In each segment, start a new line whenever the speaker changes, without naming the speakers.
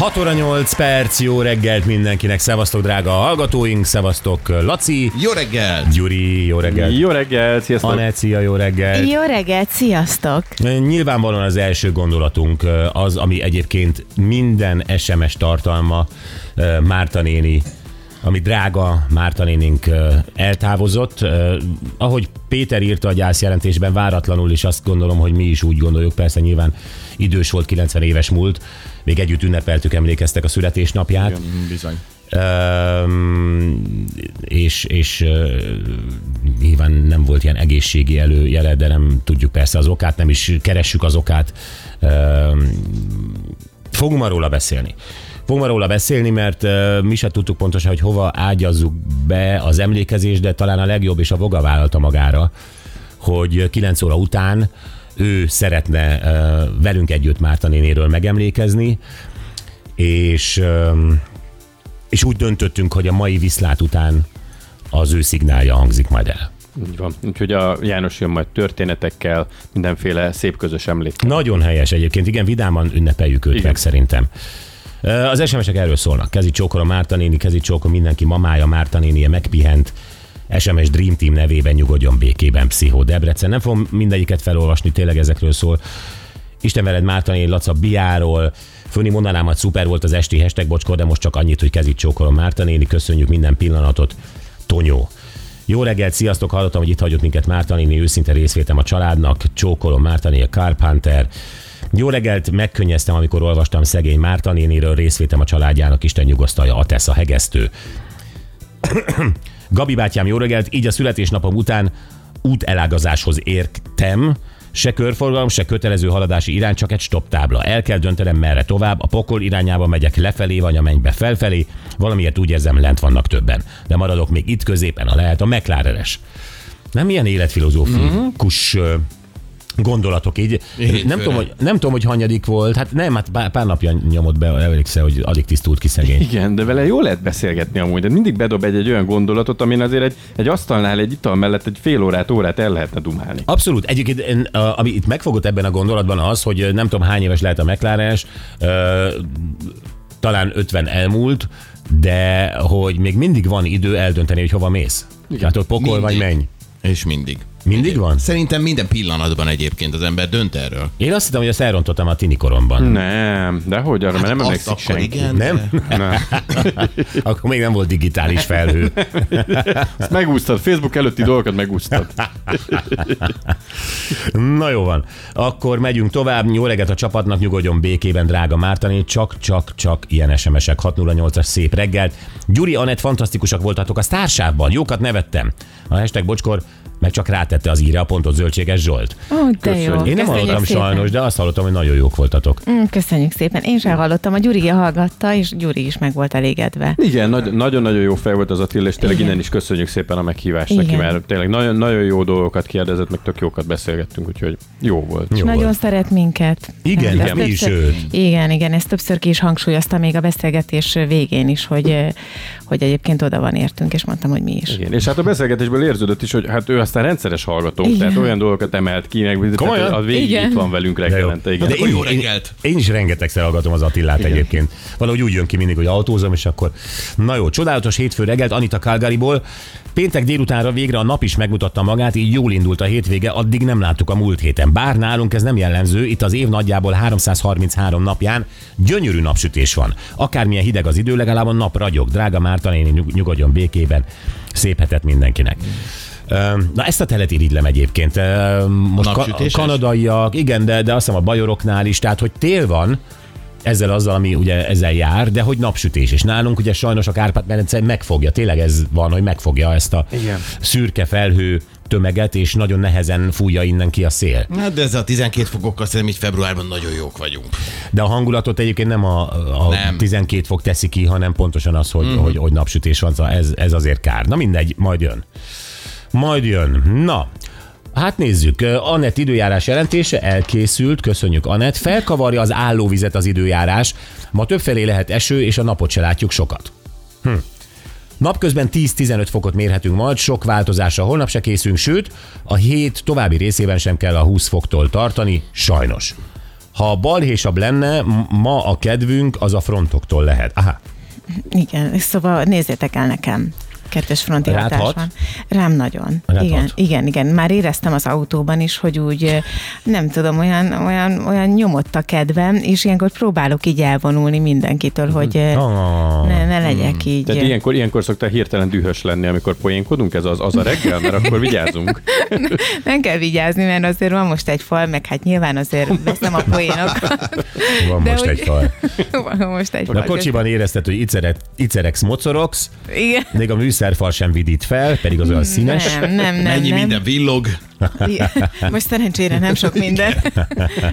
6 óra 8 perc, jó reggelt mindenkinek, szevasztok drága hallgatóink, szevasztok Laci,
Jó reggel!
Gyuri, jó reggelt,
Jó reggel, sziasztok!
Anecia, jó reggelt.
Jó reggelt, sziasztok!
Nyilvánvalóan az első gondolatunk az, ami egyébként minden SMS tartalma Márta néni, ami drága Márta nénink eltávozott. Ahogy Péter írta a gyászjelentésben, váratlanul is azt gondolom, hogy mi is úgy gondoljuk, persze nyilván idős volt, 90 éves múlt, még együtt ünnepeltük, emlékeztek a születésnapját.
Igen, bizony.
Öm, és, és ö, nyilván nem volt ilyen egészségi előjele, de nem tudjuk persze az okát, nem is keressük az okát. Öm, fogunk ma róla beszélni. Fogunk ma róla beszélni, mert ö, mi se tudtuk pontosan, hogy hova ágyazzuk be az emlékezést, de talán a legjobb és a Voga vállalta magára, hogy 9 óra után ő szeretne ö, velünk együtt Márta nénéről megemlékezni, és öm, és úgy döntöttünk, hogy a mai viszlát után az ő szignálja hangzik majd el.
Így van. Úgyhogy a János jön majd történetekkel, mindenféle szép közös emlék.
Nagyon helyes egyébként, igen, vidáman ünnepeljük őt
Igen.
meg szerintem. Az SMS-ek erről szólnak. Kezi csókol a Márta néni, kezi csókol mindenki mamája, Márta nénie megpihent. SMS Dream Team nevében nyugodjon békében, Pszichó Debrecen. Nem fogom mindegyiket felolvasni, tényleg ezekről szól. Isten veled Márta néni, Laca Biáról, Föni mondanám, hogy szuper volt az esti hashtag bocskor, de most csak annyit, hogy kezit csókolom Márta néni, köszönjük minden pillanatot. Tonyó. Jó reggelt, sziasztok, hallottam, hogy itt hagyott minket Márta néni, őszinte részvétem a családnak, csókolom Márta néni, Carpenter. Jó reggelt, megkönnyeztem, amikor olvastam szegény Márta néniről, részvétem a családjának, Isten nyugosztalja, a Tessa hegesztő. Gabi bátyám, jó reggelt, így a születésnapom után útelágazáshoz értem, se körforgalom, se kötelező haladási irány, csak egy stop tábla. El kell döntenem merre tovább, a pokol irányába megyek lefelé, vagy a mennybe felfelé, valamiért úgy érzem, lent vannak többen. De maradok még itt középen, a lehet a McLarenes. Nem ilyen életfilozófikus mm-hmm. Gondolatok így. Nem tudom, hogy, nem tudom, hogy hanyadik volt. Hát nem, hát pár, pár napja nyomott be, emlékszel, hogy alig tisztult ki szegény.
Igen, de vele jól lehet beszélgetni amúgy, de mindig bedob egy, egy olyan gondolatot, amin azért egy, egy asztalnál egy ital mellett egy fél órát, órát el lehetne dumálni.
Abszolút. Egyébként ami itt megfogott ebben a gondolatban az, hogy nem tudom hány éves lehet a McLaren, talán 50 elmúlt, de hogy még mindig van idő eldönteni, hogy hova mész. Tehát, hogy pokol vagy
Mindig.
menj.
És mindig.
Mindig van?
Szerintem minden pillanatban egyébként az ember dönt erről.
Én azt hittem, hogy ezt elrontottam a tini koromban.
Nem, de hogy arra, mert nem
azt
emlékszik
akkor
senki.
igen.
Nem?
Nem.
Akkor még nem volt digitális felhő.
Ezt megúsztad, Facebook előtti dolgokat megúsztad.
Na jó van. Akkor megyünk tovább. Jó reggelt a csapatnak, nyugodjon békében, drága Mártani. Csak, csak, csak ilyen SMS-ek. 608-as szép reggelt. Gyuri, Anett, fantasztikusak voltatok a sztársávban. Jókat nevettem. A hashtag bocskor meg csak rátette az íre a pontot zöldséges Zsolt.
Ó, de jó.
Én nem hallottam
szépen.
sajnos, de azt hallottam, hogy nagyon jók voltatok.
Mm, Köszönjük szépen. Én sem hallottam, a Gyuri hallgatta, és Gyuri is meg volt elégedve.
Igen, nagy- nagyon-nagyon jó fej volt az Attila, és tényleg
Igen.
innen is köszönjük szépen a meghívást neki,
Igen.
mert tényleg nagyon, nagyon jó dolgokat kérdezett, meg tök jókat beszélgettünk, úgyhogy jó volt.
Jó
Nagyon
volt.
szeret minket.
Igen,
Hát
igen,
ezt
mi is őt.
Igen, igen, ezt többször ki is hangsúlyozta még a beszélgetés végén is, hogy, hogy egyébként oda van értünk, és mondtam, hogy mi is.
Igen, és hát a beszélgetésből érződött is, hogy hát ő aztán rendszeres hallgató,
Igen.
tehát olyan dolgokat emelt ki, meg tehát az végig
Igen.
itt van velünk reggelente, igen.
De én,
jó
én,
reggelt!
én is rengetegszer hallgatom az Attilát
Igen.
egyébként. Valahogy úgy jön ki mindig, hogy autózom, és akkor na jó, csodálatos hétfő reggelt Anita Calgaryból. Péntek délutánra végre a nap is megmutatta magát, így jól indult a hétvége, addig nem láttuk a múlt héten. Bár nálunk ez nem jellemző, itt az év nagyjából 333 napján gyönyörű napsütés van. Akármilyen hideg az idő, legalább a nap ragyog. Drága Márta néni, nyug- nyugodjon békében. Szép hetet mindenkinek. Na ezt a telet irigylem egyébként. Most ka-
Napsütéses?
kanadaiak, igen, de, de azt hiszem a bajoroknál is, tehát hogy tél van, ezzel azzal, ami ugye ezzel jár, de hogy napsütés. És nálunk ugye sajnos a Kárpát-medence megfogja, tényleg ez van, hogy megfogja ezt a
Igen.
szürke felhő tömeget, és nagyon nehezen fújja innen ki a szél.
Hát de ez a 12 fokokkal szerintem így februárban nagyon jók vagyunk.
De a hangulatot egyébként nem a, a
Nem.
12 fok teszi ki, hanem pontosan az, hogy, mm. hogy, hogy napsütés van, szóval ez, ez azért kár. Na mindegy, majd jön. Majd jön. Na, Hát nézzük, Anett időjárás jelentése elkészült, köszönjük Anett. Felkavarja az állóvizet az időjárás, ma többfelé lehet eső, és a napot se látjuk sokat. Hm. Napközben 10-15 fokot mérhetünk majd, sok változásra holnap se készünk, sőt, a hét további részében sem kell a 20 foktól tartani, sajnos. Ha balhésabb lenne, ma a kedvünk az a frontoktól lehet. Aha,
Igen, szóval nézzétek el nekem. Kettős fronti
Rád
hatás
hat?
van. Rám nagyon.
Rád
igen,
hat?
igen, igen. Már éreztem az autóban is, hogy úgy nem tudom, olyan, olyan, olyan nyomott a kedvem, és ilyenkor próbálok így elvonulni mindenkitől, hogy eh,
Ah.
ne, ne legyek így.
Tehát
eh,
ilyenkor, ilyenkor szoktál hirtelen dühös lenni, amikor poénkodunk, ez az, az a reggel, mert akkor vigyázzunk.
Nem kell vigyázni, mert azért van most egy fal, meg hát nyilván azért veszem a poénokat.
van most
hogy-
egy fal.
van most egy
A
fal.
kocsiban érezted, hogy icerek, icerex mocorogsz,
Igen.
még a műszerfal sem vidít fel, pedig az olyan színes.
Nem, nem, nem.
Mennyi
nem.
minden villog.
Most szerencsére nem sok minden.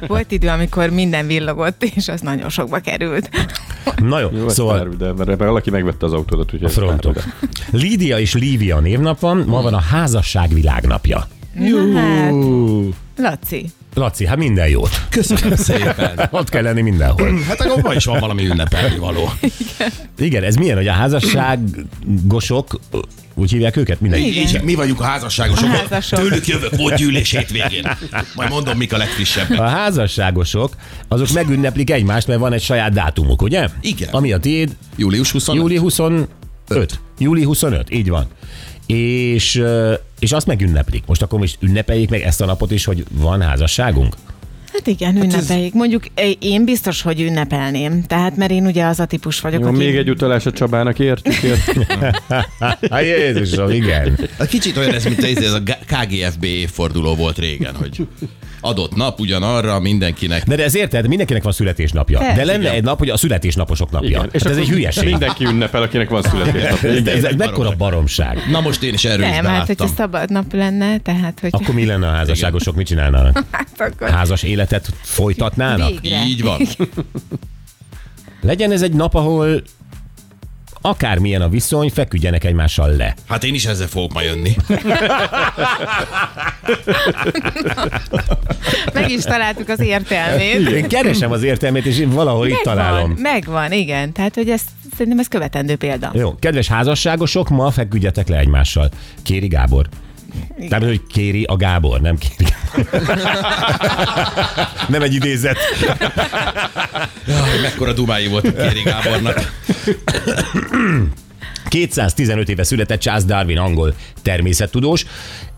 Volt idő, amikor minden villogott, és az nagyon sokba került.
Na jó,
Jó,
szóval
pár, de mert mert valaki megvette az autódat, úgyhogy
a frontok. Lídia és Lívia névnap van, ma van a házasság világnapja.
Na hát, Laci,
Laci, hát minden jót.
Köszönöm szépen.
Ott kell lenni mindenhol.
Hát akkor ma is van valami ünnepelni való.
Igen, ez milyen, hogy a házasságosok, úgy hívják őket? Minden.
Igen.
Így, mi vagyunk a házasságosok.
A házasok.
Tőlük jövök, volt gyűlés hétvégén. Majd mondom, mik a legfrissebbek.
A házasságosok, azok megünneplik egymást, mert van egy saját dátumuk, ugye?
Igen.
Ami a tiéd,
Július 25.
júli 25. Júli 25, így van. És, és azt megünneplik. Most akkor most ünnepeljék meg ezt a napot is, hogy van házasságunk?
hát igen, ünnepeljük. Mondjuk eh, én biztos, hogy ünnepelném. Tehát, mert én ugye az a típus vagyok,
Jó,
aki...
még egy utalás a Csabának, értjük, értjük.
Hát Jézusom, igen.
A kicsit olyan ez, mint ez, ez a KGFB évforduló volt régen, hogy adott nap ugyanarra mindenkinek.
De, de ez érted, mindenkinek van születésnapja.
Persze.
De lenne egy nap, hogy a születésnaposok napja.
Igen.
Hát ez egy hülyeség.
Mindenki ünnepel, akinek van születésnapja.
Ez, ez, ez
egy
mekkora baromság.
Na most én is erről is
Nem, hát hogyha szabad nap lenne, tehát, hogy...
Akkor mi lenne a házasságosok, mit csinálnának?
Hát akkor...
Házas életet folytatnának?
Végre.
Így van.
Legyen ez egy nap, ahol akármilyen a viszony, feküdjenek egymással le.
Hát én is ezzel fogok ma jönni.
Meg is találtuk az értelmét.
Én keresem az értelmét, és én valahol itt találom.
megvan, igen. Tehát, hogy ez, szerintem ez követendő példa.
Jó, kedves házasságosok, ma feküdjetek le egymással. Kéri Gábor. Tehát, hogy kéri a Gábor, nem kéri nem egy idézet.
Jaj, mekkora dumái volt a Kéri Gábornak.
215 éve született Charles Darwin angol természettudós.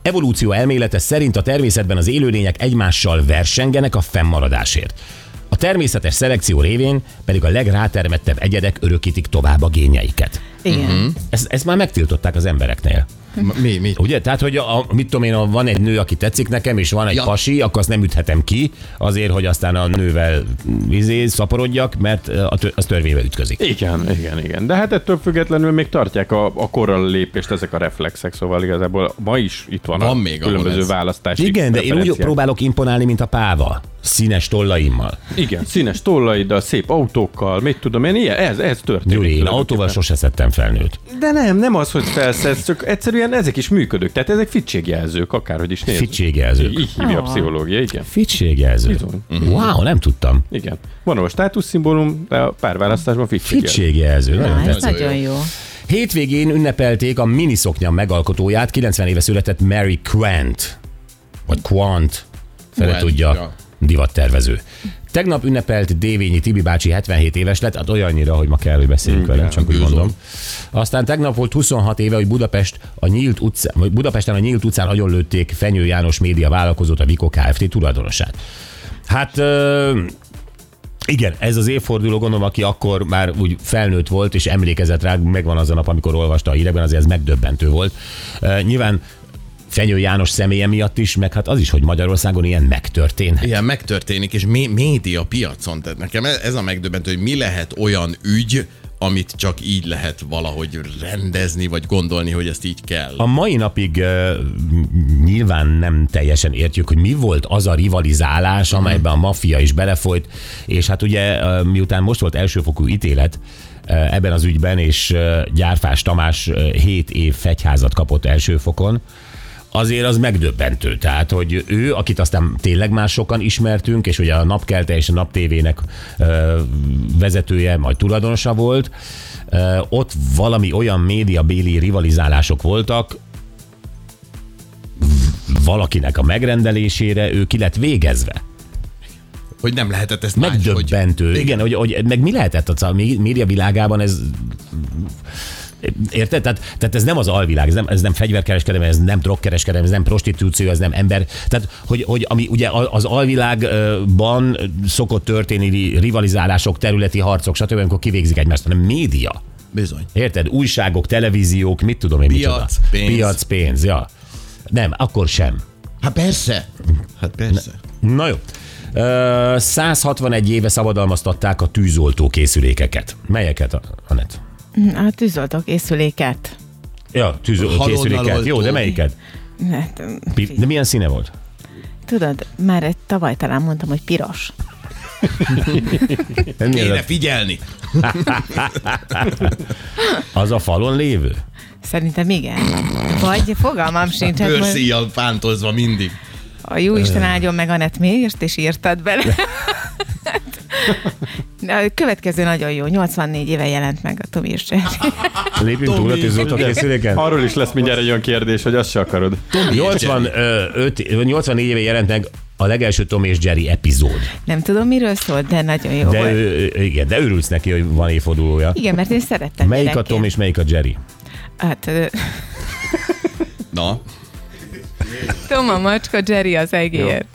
Evolúció elmélete szerint a természetben az élőlények egymással versengenek a fennmaradásért. A természetes szelekció révén pedig a legrátermettebb egyedek örökítik tovább a génjeiket.
Igen.
Mhm. Ezt, ezt már megtiltották az embereknél.
Mi, mi?
Ugye? Tehát, hogy a, mit tudom én, ha van egy nő, aki tetszik nekem, és van egy ja. Pasi, akkor azt nem üthetem ki, azért, hogy aztán a nővel izé, szaporodjak, mert a az törvénybe ütközik.
Igen, igen, igen. De hát ettől függetlenül még tartják a, a korral lépést ezek a reflexek, szóval igazából ma is itt van,
Van
a
még,
különböző
ez.
választási
Igen, de én úgy próbálok imponálni, mint a páva. Színes tollaimmal.
Igen, színes tollaiddal, szép autókkal, mit tudom én, ilyen, ez, ez történik.
Gyuri, én autóval sose szedtem fel nőt.
De nem, nem az, hogy felszedsz, csak egyszerűen ezek is működők. Tehát ezek fittségjelzők, akárhogy is nézzük.
Fittségjelzők.
Így hívja a
Ah.
pszichológia, igen.
Fittségjelző.
Bizony.
Wow, nem tudtam.
Igen. Van a státuszszimbólum, de a párválasztásban fittségjelző.
Fittségjelző. Nagyon
Na, ez nagyon jó.
Hétvégén ünnepelték a miniszoknya megalkotóját, 90 éve született Mary Quant, vagy Quant, fele tudja,
ja.
divattervező. Tegnap ünnepelt Dévényi Tibi bácsi 77 éves lett, hát olyannyira, hogy ma kell, hogy beszéljünk vele, csak úgy mondom. Aztán tegnap volt 26 éve, hogy Budapest a nyílt utcán, vagy Budapesten a nyílt utcán agyonlőtték Fenyő János média vállalkozót, a Vico Kft. tulajdonosát. Hát ö, igen, ez az évforduló, gondolom, aki akkor már úgy felnőtt volt, és emlékezett rá, megvan az a nap, amikor olvasta a hírekben, azért ez megdöbbentő volt. Uh, nyilván Fenyő János személye miatt is, meg hát az is, hogy Magyarországon ilyen megtörténhet.
Ilyen megtörténik, és mé- média piacon. Tehát nekem ez a megdöbbentő, hogy mi lehet olyan ügy, amit csak így lehet valahogy rendezni, vagy gondolni, hogy ezt így kell.
A mai napig uh, nyilván nem teljesen értjük, hogy mi volt az a rivalizálás, amelyben a maffia is belefolyt, és hát ugye uh, miután most volt elsőfokú ítélet, uh, ebben az ügyben, és Gyárfás Tamás uh, 7 év fegyházat kapott elsőfokon, azért az megdöbbentő. Tehát, hogy ő, akit aztán tényleg már sokan ismertünk, és ugye a Napkelte és a Nap TV-nek ö, vezetője, majd tulajdonosa volt, ott valami olyan médiabéli rivalizálások voltak, valakinek a megrendelésére ő ki lett végezve.
Hogy nem lehetett ezt más,
Megdöbbentő.
Hogy...
Hogy, igen, hogy, hogy meg mi lehetett a média világában ez Érted? Tehát, tehát ez nem az alvilág, ez nem, ez nem fegyverkereskedelem, ez nem drogkereskedelem, ez nem prostitúció, ez nem ember. Tehát, hogy, hogy ami ugye az alvilágban szokott történni rivalizálások, területi harcok, stb., amikor kivégzik egymást, hanem média.
Bizony.
Érted? Újságok, televíziók, mit tudom én,
Piac,
micsoda.
pénz.
Piac, pénz, ja. Nem, akkor sem.
Hát persze. Hát persze.
Na jó. Ö, 161 éve szabadalmaztatták a tűzoltó készülékeket. Melyeket, Anett?
A tűzoltó készüléket.
Ja, tűzoltó készüléket. Jó, de melyiket?
Hát,
De milyen színe volt?
tudod, már egy tavaly talán mondtam, hogy piros.
Kéne figyelni.
az a falon lévő?
Szerintem igen. Vagy fogalmam sincs. Hát most
Bőrszíjjal fántozva mindig.
a jó Isten áldjon meg Anett miért, és írtad bele. A következő nagyon jó, 84 éve jelent meg a Tomi és Jerry.
Lépjünk túl a tűzoltó készüléken?
Arról is lesz mindjárt egy olyan kérdés, hogy azt se akarod.
85, 84 éve jelent meg a legelső Tom és Jerry epizód.
Nem tudom, miről szólt, de nagyon jó
De,
volt.
ő, igen, de örülsz neki, hogy van évfordulója.
Igen, mert én szerettem.
Melyik a. Tom és melyik a Jerry?
Hát, ö,
Na,
Tom a macska, Jerry az egér. De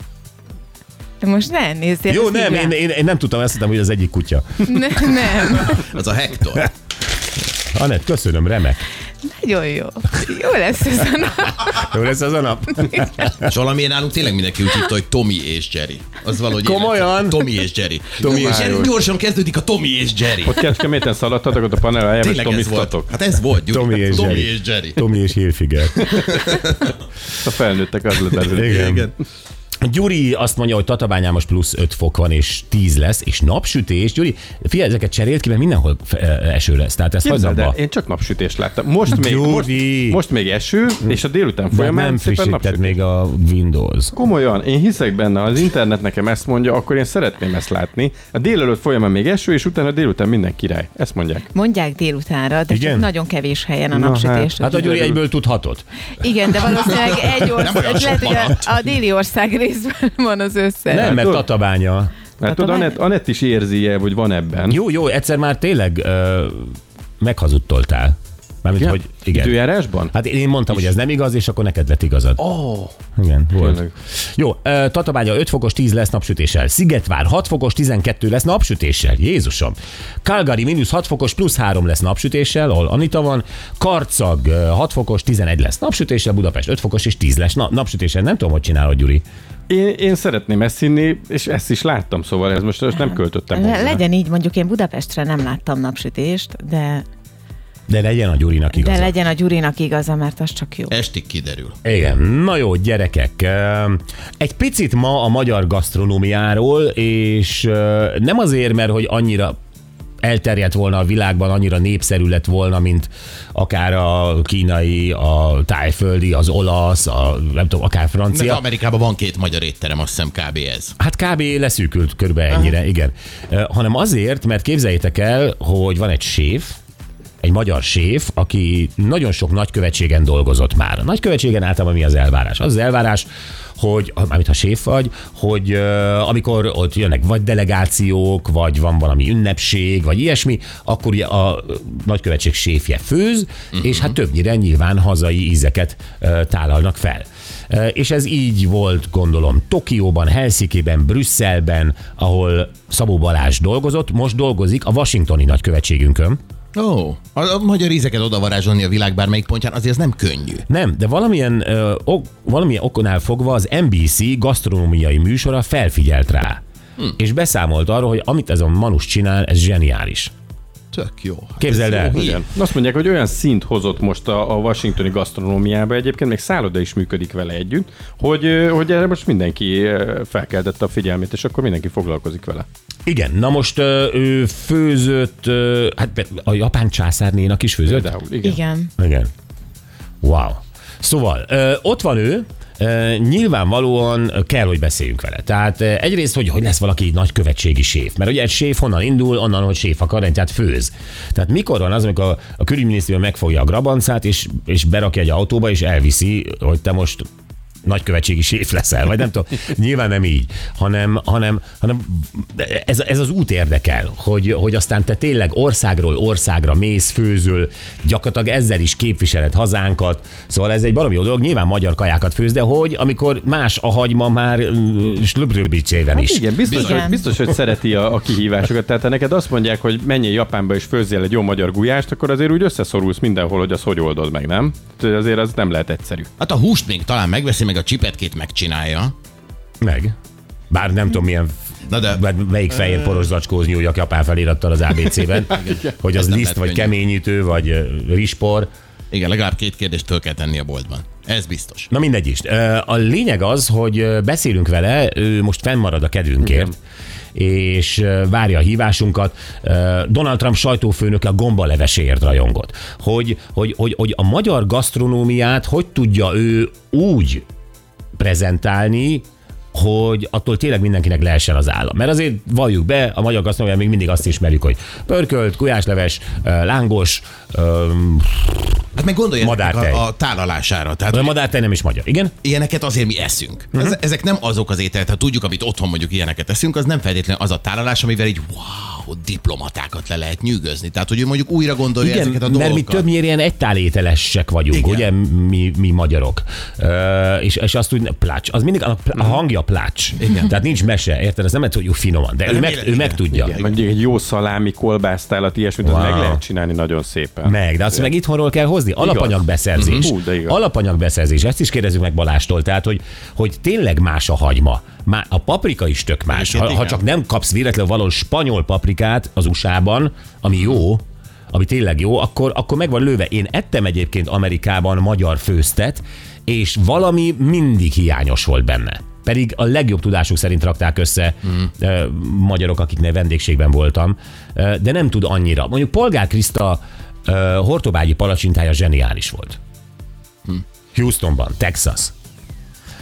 most ne nézzél.
Jó, nem, én, én, én, nem tudtam, ezt hittem, hogy az egyik kutya.
Ne, nem.
az a Hector.
Anett, köszönöm, remek.
Nagyon jó. Jó lesz ez a nap.
Jó lesz az a nap?
És valamiért nálunk tényleg mindenki úgy hívta, hogy Tommy és Jerry. Az valahogy
Komolyan?
életem. Tommy és Jerry.
Tommy
Jó,
és
és
Jerry.
gyorsan kezdődik a Tommy és Jerry.
Ott Kecskeméten szaladtatok ott a panel helyben, és
ez volt. Hát ez volt, Gyuri.
Tommy és
Tommy
Jerry.
és Jerry.
Tomi és Hilfiger.
A felnőttek az lett.
Igen.
Igen.
Gyuri azt mondja, hogy Tatabányán most plusz 5 fok van, és 10 lesz, és napsütés. Gyuri, figyelj, ezeket cserélt ki, mert mindenhol fe- eső lesz. Tehát ezt hagyd abba.
én csak napsütést láttam. Most még, most, most még eső, és a délután
De
folyamán
nem
szépen
frissített
napsütés.
még a Windows.
Komolyan, én hiszek benne, ha az internet nekem ezt mondja, akkor én szeretném ezt látni. A délelőtt folyamán még eső, és utána délután minden király. Ezt mondják.
Mondják délutánra, de
Igen?
csak nagyon kevés helyen a
Na,
napsütés.
Hát a Gyuri egyből tudhatod.
Igen, de valószínűleg egy ország, lehet, hogy a, a déli ország részben van az össze.
Nem, mert
tudod-
Tatabánya.
Mert tudod,
Tatabány?
Anett, Anett is érzi -e, hogy van ebben.
Jó, jó, egyszer már tényleg ö, meghazudtoltál. Mármint, hogy igen.
Időjárásban?
Hát én mondtam, hogy ez nem igaz, és akkor neked lett igazad.
Oh,
Igen, volt.
Tényleg.
Jó, Tatabánya 5 fokos 10 lesz napsütéssel. Szigetvár 6 fokos 12 lesz napsütéssel. Jézusom. Calgary mínusz 6 fokos plusz 3 lesz napsütéssel, ahol Anita van. Karcag ö, 6 fokos 11 lesz napsütéssel, Budapest 5 fokos és 10 lesz na- napsütéssel. Nem tudom, hogy csinálod, Gyuri.
én, én szeretném ezt hinni, és ezt is láttam, szóval ez most, most nem költöttem
Le, legyen így, mondjuk én Budapestre nem láttam napsütést, de,
De legyen a Gyurinak igaza.
de legyen a Gyurinak igaza, mert az csak jó.
Estig kiderül.
Igen, na jó, gyerekek. Egy picit ma a magyar gasztronómiáról, és nem azért, mert hogy annyira elterjedt volna a világban, annyira népszerű lett volna, mint akár a kínai, a tájföldi, az olasz, a, nem tudom, akár francia.
Amerikában van két magyar étterem, azt hiszem kb. ez.
Hát kb. leszűkült körülbelül ennyire, igen. Ö, Hanem azért, mert képzeljétek el, hogy van egy séf, egy magyar séf, aki nagyon sok nagykövetségen dolgozott már. A nagykövetségen általában mi az elvárás? Az az elvárás, hogy, amit ha séf vagy, hogy uh, amikor ott jönnek vagy delegációk, vagy van valami ünnepség, vagy ilyesmi, akkor ugye a nagykövetség séfje főz, uh-huh. és hát többnyire nyilván hazai ízeket uh, tálalnak fel. Uh, és ez így volt, gondolom, Tokióban, Helsinki-ben, Brüsszelben, ahol Szabó Balázs dolgozott, most dolgozik a washingtoni nagykövetségünkön,
Ó, a, a magyar ízeket odavarázsolni a világ bármelyik pontján, azért ez nem könnyű.
Nem, de valamilyen, ö, ok, valamilyen okonál fogva az NBC gasztronómiai műsora felfigyelt rá. Hm. És beszámolt arról, hogy amit ez a Manus csinál, ez zseniális.
Tök jó.
Képzeld el.
jó.
Igen. Azt mondják, hogy olyan szint hozott most a, a washingtoni gasztronómiába, egyébként még szálloda is működik vele együtt, hogy, hogy erre most mindenki felkeltette a figyelmét, és akkor mindenki foglalkozik vele.
Igen, na most ő főzött, hát a japán császárnénak is főzött.
Például, igen.
Igen.
Igen. Wow. Szóval, ott van ő, nyilvánvalóan kell, hogy beszéljünk vele. Tehát egyrészt, hogy, hogy lesz valaki nagykövetségi séf. Mert ugye egy séf honnan indul, onnan, hogy séf akar, tehát főz. Tehát mikor van az, amikor a, a külügyminisztérium megfogja a grabancát, és, és berakja egy autóba, és elviszi, hogy te most nagykövetségi séf leszel, vagy nem tudom. Nyilván nem így, hanem, hanem, hanem ez, ez az út érdekel, hogy, hogy aztán te tényleg országról országra mész, főzöl, gyakorlatilag ezzel is képviseled hazánkat, szóval ez egy baromi jó dolog, nyilván magyar kajákat főz, de hogy amikor más a hagyma már slöbröbicsében is.
Hát igen, biztos,
Bizony.
hogy, biztos, hogy szereti a, a kihívásokat. Tehát ha neked azt mondják, hogy menjél Japánba és főzzél egy jó magyar gulyást, akkor azért úgy összeszorulsz mindenhol, hogy az hogy oldod meg, nem? Tehát azért az nem lehet egyszerű.
Hát a húst még talán megveszi, meg a csipetkét megcsinálja.
Meg. Bár nem tudom milyen
Na de-
melyik fehér poros zacskóz nyúljak japán felirattal az ABC-ben, hogy az liszt, vagy
könnyű.
keményítő, vagy rispor.
Igen, legalább két kérdést föl kell tenni a boltban. Ez biztos.
Na mindegy is. A lényeg az, hogy beszélünk vele, ő most fennmarad a kedvünkért. és ö, várja a hívásunkat. Donald Trump sajtófőnöke a gombaleveséért rajongott. Hogy, hogy, hogy, hogy a magyar gasztronómiát hogy tudja ő úgy prezentálni, hogy attól tényleg mindenkinek lehessen az állam. Mert azért valljuk be, a magyar gasztronómián még mindig azt ismerjük, hogy pörkölt, gulyásleves, lángos, ö,
Hát meg gondolj
Madártej.
a, a tálalására. Tehát
a
hogy
madártej nem is magyar. Igen?
ilyeneket azért mi eszünk. Uh-huh. Ez, ezek nem azok az ételek, ha tudjuk, amit otthon mondjuk ilyeneket eszünk, az nem feltétlenül az a tálalás, amivel így wow, diplomatákat le lehet nyűgözni. Tehát, hogy ő mondjuk újra gondolja
Igen,
ezeket a
mert mi
dolgokat.
többnyire ilyen egytálételesek vagyunk,
Igen.
ugye, mi, mi magyarok. Ö, és, és azt úgy, plács, az mindig, a, a hangja plács. Igen. Tehát nincs mese, érted? Ez nem jó finoman, de ő
nem
meg,
élet-
ő meg tudja.
igen.
Mondjuk egy jó szalámi, kolbásztálat, ilyesmit, wow. az meg lehet csinálni nagyon szépen.
Meg, de azt meg itthonról kell hozni. Alapanyagbeszerzés.
Mhm. Hú, de igaz.
Alapanyagbeszerzés. Ezt is kérdezzük meg Balástól. Tehát, hogy, hogy tényleg más a hagyma. Má- A paprika is tök más. Ha, ha csak nem kapsz véletlenül való spanyol paprikát az USA-ban, ami jó, ami tényleg jó, akkor, akkor meg van lőve. Én ettem egyébként Amerikában magyar főztet, és valami mindig hiányos volt benne. Pedig a legjobb tudásuk szerint rakták össze mm. magyarok, akiknél vendégségben voltam, de nem tud annyira. Mondjuk Polgár Kriszta ö, hortobágyi palacsintája zseniális volt. Houstonban, Texas.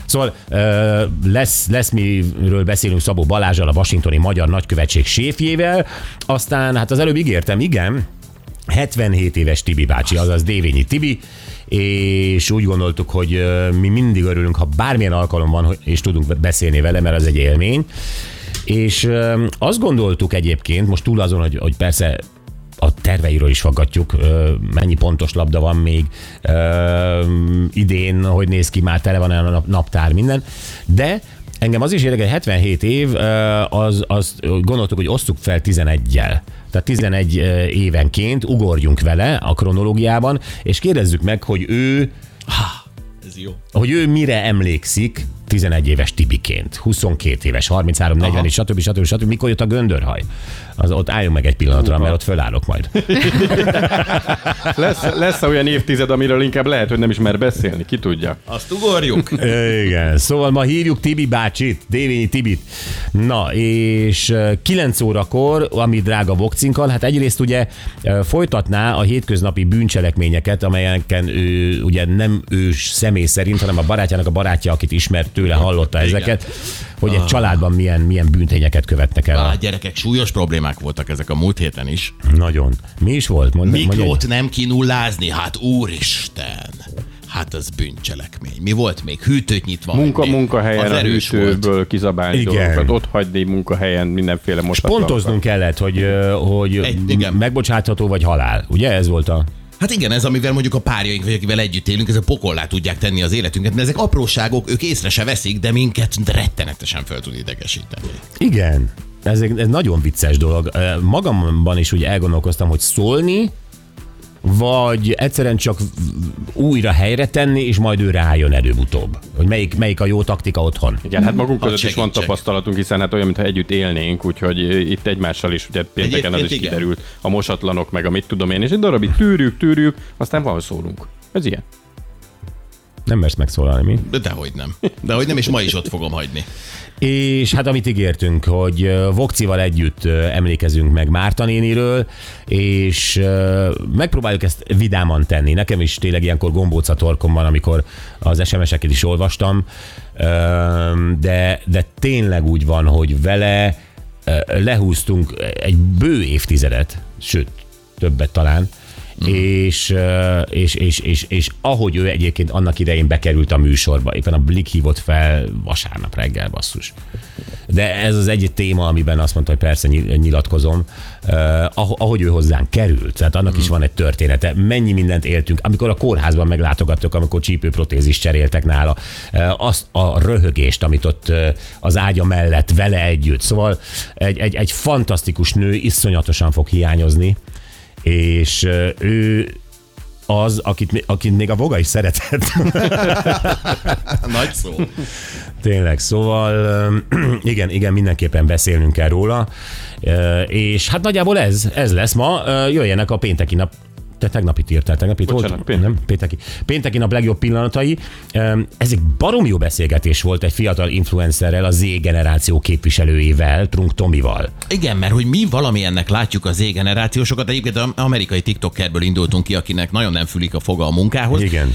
Szóval ö, lesz, lesz miről beszélünk Szabó Balázsal, a Washingtoni Magyar Nagykövetség séfjével. Aztán, hát az előbb ígértem, igen, 77 éves Tibi bácsi, azaz Dévényi Tibi, és úgy gondoltuk, hogy mi mindig örülünk, ha bármilyen alkalom van, és tudunk beszélni vele, mert az egy élmény. És azt gondoltuk egyébként, most túl azon, hogy, hogy persze a terveiről is faggatjuk, mennyi pontos labda van még idén, hogy néz ki, már tele van a nap- naptár, minden, de engem az is érdekel, 77 év, az, az gondoltuk, hogy osztuk fel 11-jel. Tehát 11 ö, évenként ugorjunk vele a kronológiában, és kérdezzük meg, hogy ő
Ez jó.
hogy ő mire emlékszik 11 éves Tibiként, 22 éves, 33, 40 és stb. stb. stb. Mikor jött a göndörhaj? Az ott álljunk meg egy pillanatra, mert ott fölállok majd.
Lesz, lesz olyan évtized, amiről inkább lehet, hogy nem is mer beszélni, ki tudja.
Azt ugorjuk.
Igen, szóval ma hívjuk Tibi bácsit, Dévényi Tibit. Na, és ö, 9 órakor, ami drága vokcinkkal, hát egyrészt ugye folytatná a hétköznapi bűncselekményeket, amelyeken ő ugye nem ő személy szerint, hanem a barátjának a barátja, akit ismert tőle, hallotta ezeket, hogy egy családban milyen, milyen bűntényeket követnek el.
A gyerekek súlyos problémák voltak ezek a múlt héten is.
Nagyon. Mi is volt? Egy-
Miklót nem kinullázni? Hát úristen! Hát az bűncselekmény. Mi volt még? Hűtőt nyitva?
Munka, munkahelyen
az
a
erős volt.
hűtőből kizabálni
Igen.
dolgokat, ott hagyni munkahelyen mindenféle mosatlankat.
Pontoznunk kellett, hogy, hogy
Egy- igen.
megbocsátható vagy halál. Ugye ez volt a...
Hát igen, ez amivel mondjuk a párjaink, vagy akivel együtt élünk, ez a pokollá tudják tenni az életünket, mert ezek apróságok, ők észre se veszik, de minket rettenetesen föl tud idegesíteni.
Igen. Ez, egy- ez nagyon vicces dolog. Magamban is úgy elgondolkoztam, hogy szólni vagy egyszerűen csak újra helyre tenni, és majd ő rájön előbb-utóbb. Hogy melyik, melyik a jó taktika otthon.
Igen, hát magunk között is van tapasztalatunk, hiszen hát olyan, mintha együtt élnénk, úgyhogy itt egymással is, ugye pénteken az is
igen.
kiderült, a mosatlanok, meg amit tudom én, és egy darabig tűrjük, tűrjük, aztán van szólunk. Ez ilyen.
Nem mersz megszólalni, mi?
De dehogy nem. Dehogy nem, és ma is ott fogom hagyni.
És hát amit ígértünk, hogy Vokcival együtt emlékezünk meg Márta néniről, és megpróbáljuk ezt vidáman tenni. Nekem is tényleg ilyenkor gombóc a torkom van, amikor az SMS-eket is olvastam, de, de tényleg úgy van, hogy vele lehúztunk egy bő évtizedet, sőt, többet talán, és, ö, és, és, és, és, ahogy ő egyébként annak idején bekerült a műsorba, éppen a Blik hívott fel vasárnap reggel, basszus. De ez az egy téma, amiben azt mondta, hogy persze nyi- nyilatkozom, ahogy ő hozzánk került, tehát annak is van egy története. Mennyi mindent éltünk, amikor a kórházban meglátogattuk, amikor csípőprotézis cseréltek nála, azt a röhögést, amit ott az ágya mellett vele együtt. Szóval egy, egy, egy fantasztikus nő iszonyatosan fog hiányozni, és ő az, akit, akit még a voga is szeretett.
Nagy szó.
Tényleg, szóval igen, igen, mindenképpen beszélnünk kell róla, és hát nagyjából ez, ez lesz ma, jöjjenek a pénteki nap te tegnapit írtál, tegnapit
Bocsánat,
volt?
péntek.
Nem, pénteki. Pénteki nap legjobb pillanatai. Ez egy barom jó beszélgetés volt egy fiatal influencerrel, a Z generáció képviselőjével, Trunk Tomival.
Igen, mert hogy mi valamilyennek látjuk az Z-generációsokat, egyébként az amerikai TikTokerből indultunk ki, akinek nagyon nem fülik a foga a munkához.
Igen.